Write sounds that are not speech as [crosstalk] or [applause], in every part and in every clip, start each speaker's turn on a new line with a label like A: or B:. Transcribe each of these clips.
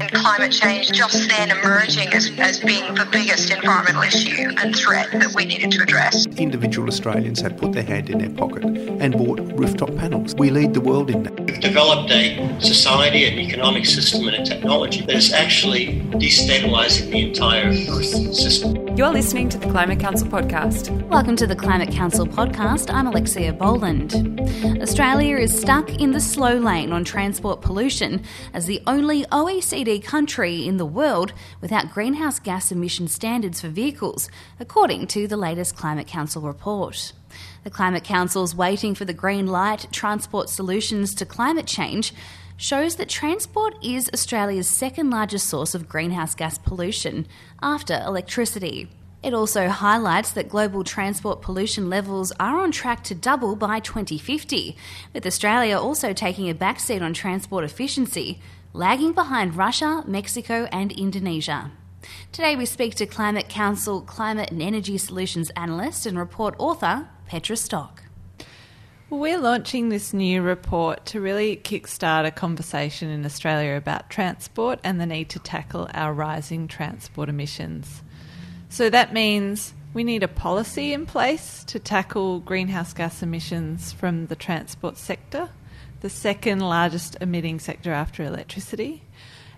A: And climate change just then emerging as, as being the biggest environmental issue and threat that we needed to address.
B: Individual Australians had put their hand in their pocket and bought rooftop panels. We lead the world in that.
C: We've developed a society, an economic system, and a technology that is actually destabilising the entire Earth system.
D: You're listening to the Climate Council podcast.
E: Welcome to the Climate Council podcast. I'm Alexia Boland. Australia is stuck in the slow lane on transport pollution as the only OECD country in the world without greenhouse gas emission standards for vehicles, according to the latest Climate Council report. The Climate Council's waiting for the green light transport solutions to climate change shows that transport is Australia's second largest source of greenhouse gas pollution after electricity. It also highlights that global transport pollution levels are on track to double by 2050, with Australia also taking a backseat on transport efficiency, lagging behind Russia, Mexico, and Indonesia. Today we speak to Climate Council Climate and Energy Solutions Analyst and report author Petra Stock.
F: We're launching this new report to really kickstart a conversation in Australia about transport and the need to tackle our rising transport emissions. So that means we need a policy in place to tackle greenhouse gas emissions from the transport sector, the second largest emitting sector after electricity.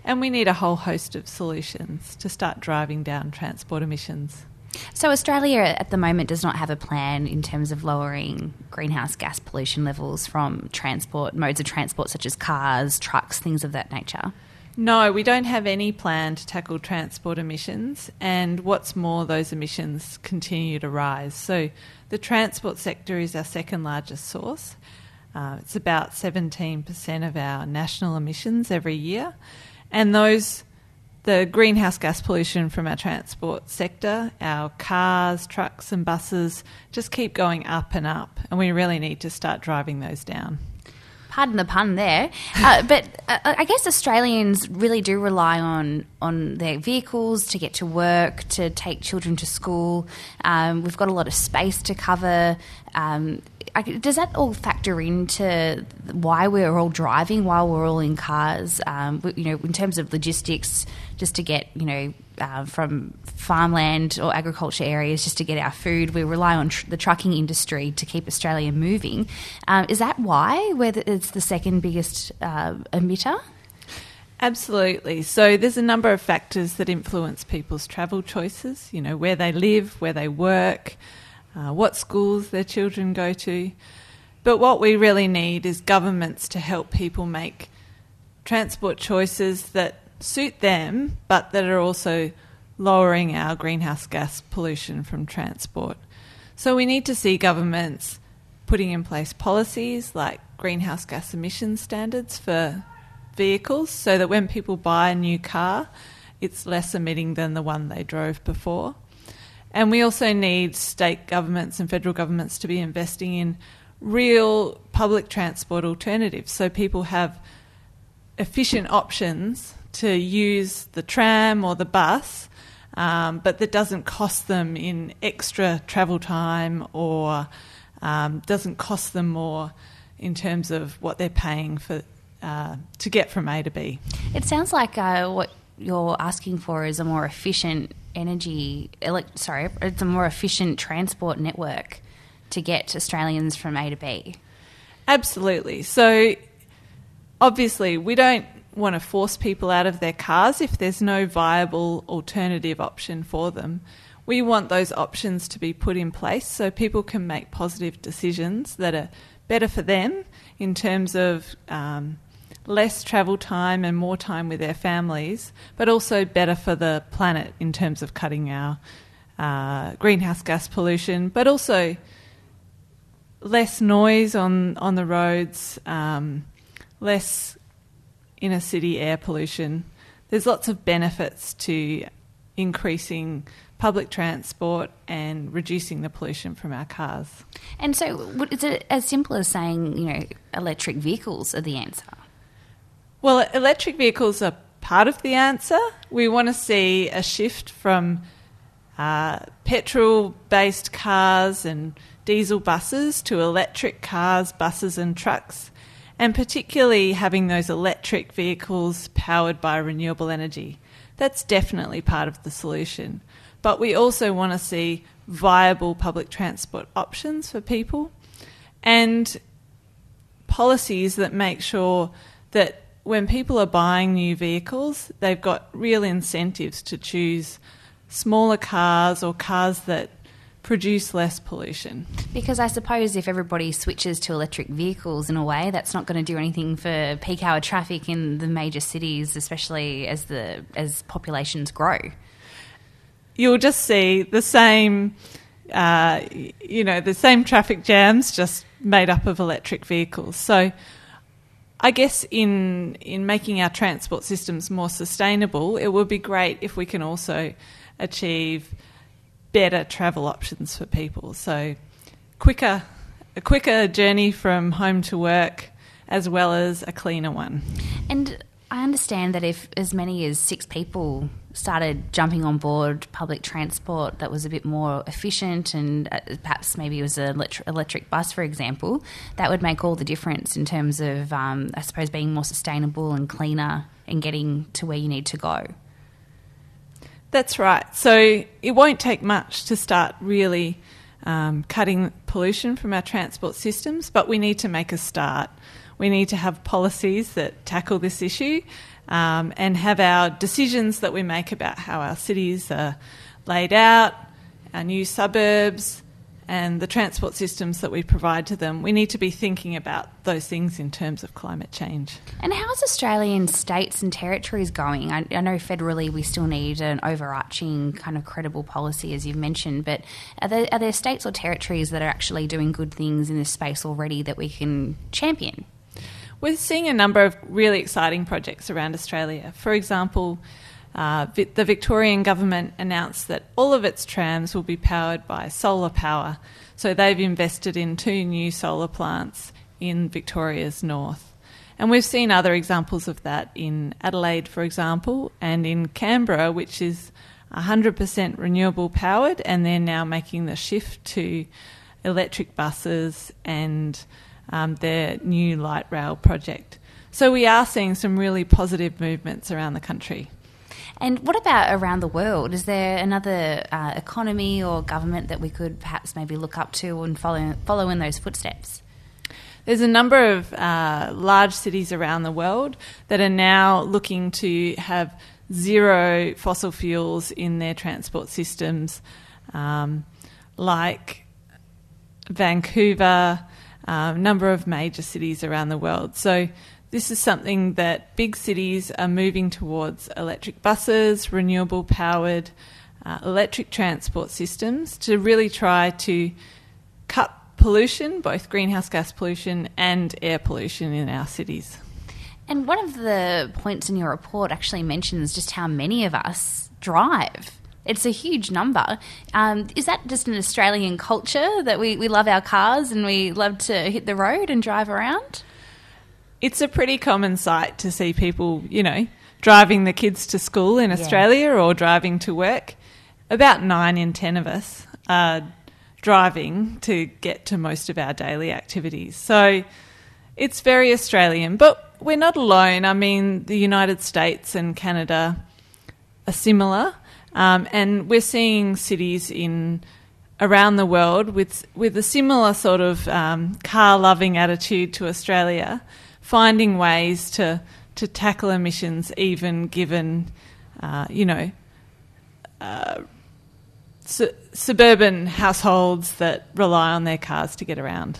F: And we need a whole host of solutions to start driving down transport emissions.
E: So, Australia at the moment does not have a plan in terms of lowering greenhouse gas pollution levels from transport, modes of transport such as cars, trucks, things of that nature.
F: No, we don't have any plan to tackle transport emissions, and what's more, those emissions continue to rise. So, the transport sector is our second largest source. Uh, it's about 17% of our national emissions every year, and those the greenhouse gas pollution from our transport sector, our cars, trucks, and buses just keep going up and up, and we really need to start driving those down.
E: Pardon the pun there, uh, [laughs] but uh, I guess Australians really do rely on on their vehicles to get to work, to take children to school. Um, we've got a lot of space to cover. Um, does that all factor into why we're all driving while we're all in cars? Um, you know, in terms of logistics, just to get you know uh, from farmland or agriculture areas just to get our food. We rely on tr- the trucking industry to keep Australia moving. Um, is that why it's the second biggest uh, emitter?
F: Absolutely. So there's a number of factors that influence people's travel choices. You know, where they live, where they work, uh, what schools their children go to. But what we really need is governments to help people make transport choices that suit them, but that are also lowering our greenhouse gas pollution from transport. So we need to see governments putting in place policies like greenhouse gas emission standards for vehicles so that when people buy a new car, it's less emitting than the one they drove before. And we also need state governments and federal governments to be investing in real public transport alternatives so people have efficient options to use the tram or the bus, um, but that doesn't cost them in extra travel time or um, doesn't cost them more in terms of what they're paying for uh, to get from A to B.
E: It sounds like uh, what you're asking for is a more efficient energy, sorry, it's a more efficient transport network to get Australians from A to B.
F: Absolutely. So obviously, we don't want to force people out of their cars if there's no viable alternative option for them. We want those options to be put in place so people can make positive decisions that are better for them in terms of um, less travel time and more time with their families, but also better for the planet in terms of cutting our uh, greenhouse gas pollution, but also less noise on, on the roads, um, less inner city air pollution. There's lots of benefits to increasing public transport and reducing the pollution from our cars.
E: And so, is it as simple as saying, you know, electric vehicles are the answer?
F: Well, electric vehicles are part of the answer. We want to see a shift from uh, petrol based cars and diesel buses to electric cars, buses, and trucks. and particularly having those electric vehicles powered by renewable energy. That's definitely part of the solution. But we also want to see viable public transport options for people and policies that make sure that when people are buying new vehicles, they've got real incentives to choose smaller cars or cars that produce less pollution.
E: Because I suppose if everybody switches to electric vehicles in a way, that's not going to do anything for peak hour traffic in the major cities, especially as the as populations grow.
F: You'll just see the same, uh, you know, the same traffic jams, just made up of electric vehicles. So. I guess in in making our transport systems more sustainable, it would be great if we can also achieve better travel options for people. So quicker a quicker journey from home to work as well as a cleaner one.
E: And I understand that if as many as six people started jumping on board public transport that was a bit more efficient and uh, perhaps maybe it was an electric, electric bus, for example, that would make all the difference in terms of, um, I suppose, being more sustainable and cleaner and getting to where you need to go.
F: That's right. So it won't take much to start really um, cutting pollution from our transport systems, but we need to make a start. We need to have policies that tackle this issue um, and have our decisions that we make about how our cities are laid out, our new suburbs, and the transport systems that we provide to them. We need to be thinking about those things in terms of climate change.
E: And how's Australian states and territories going? I, I, know federally we still need an overarching kind of credible policy, as you've mentioned, but are there, are there states or territories that are actually doing good things in this space already that we can champion?
F: We're seeing a number of really exciting projects around Australia. For example, uh, the Victorian government announced that all of its trams will be powered by solar power. So they've invested in two new solar plants in Victoria's north. And we've seen other examples of that in Adelaide, for example, and in Canberra, which is 100% renewable powered, and they're now making the shift to electric buses and um, their new light rail project. So we are seeing some really positive movements around the country.
E: And what about around the world? Is there another uh, economy or government that we could perhaps maybe look up to and follow, follow in those footsteps?
F: There's a number of uh, large cities around the world that are now looking to have zero fossil fuels in their transport systems, um, like Vancouver, um, number of major cities around the world. So this is something that big cities are moving towards electric buses, renewable powered uh, electric transport systems to really try to cut pollution, both greenhouse gas pollution and air pollution in our cities.
E: And one of the points in your report actually mentions just how many of us drive. It's a huge number. Um, is that just an Australian culture that we, we love our cars and we love to hit the road and drive around?
F: It's a pretty common sight to see people, you know, driving the kids to school in Australia yeah. or driving to work. About nine in ten of us are driving to get to most of our daily activities. So it's very Australian, but we're not alone. I mean, the United States and Canada are similar. Um, and we're seeing cities in around the world with with a similar sort of um, car loving attitude to Australia, finding ways to to tackle emissions, even given uh, you know. Uh, su- suburban households that rely on their cars to get around.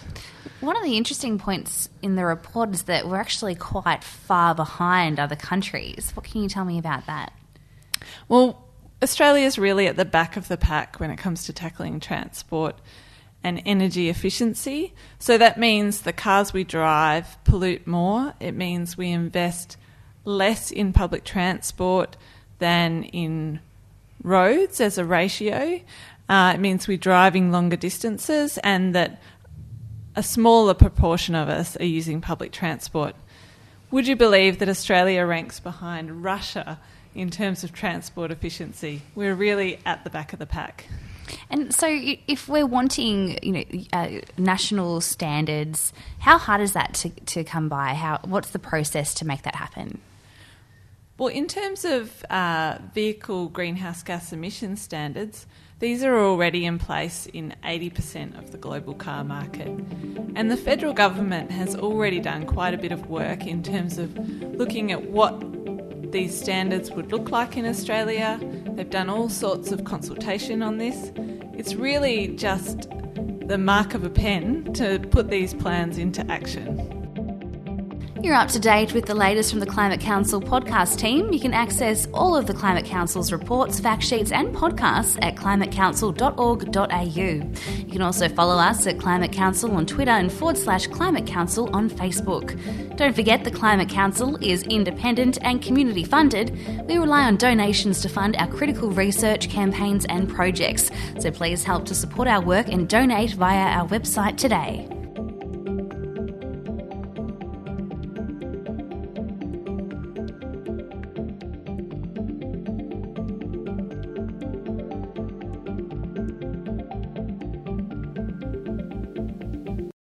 E: One of the interesting points in the report is that we're actually quite far behind other countries. What can you tell me about that?
F: Well, Australia is really at the back of the pack when it comes to tackling transport and energy efficiency. So that means the cars we drive pollute more. It means we invest less in public transport than in roads as a ratio. Uh, it means we're driving longer distances and that a smaller proportion of us are using public transport. Would you believe that Australia ranks behind Russia in terms of transport efficiency? We're really at the back of the pack.
E: And so, if we're wanting, you know, uh, national standards, how hard is that to, to come by? How what's the process to make that happen?
F: Well, in terms of uh, vehicle greenhouse gas emission standards, these are already in place in 80% of the global car market. And the federal government has already done quite a bit of work in terms of looking at what these standards would look like in Australia. They've done all sorts of consultation on this. It's really just the mark of a pen to put these plans into action.
E: You're up to date with the latest from the Climate Council podcast team. You can access all of the Climate Council's reports, fact sheets, and podcasts at climatecouncil.org.au. You can also follow us at Climate Council on Twitter and forward slash Climate Council on Facebook. Don't forget the Climate Council is independent and community funded. We rely on donations to fund our critical research, campaigns, and projects. So please help to support our work and donate via our website today.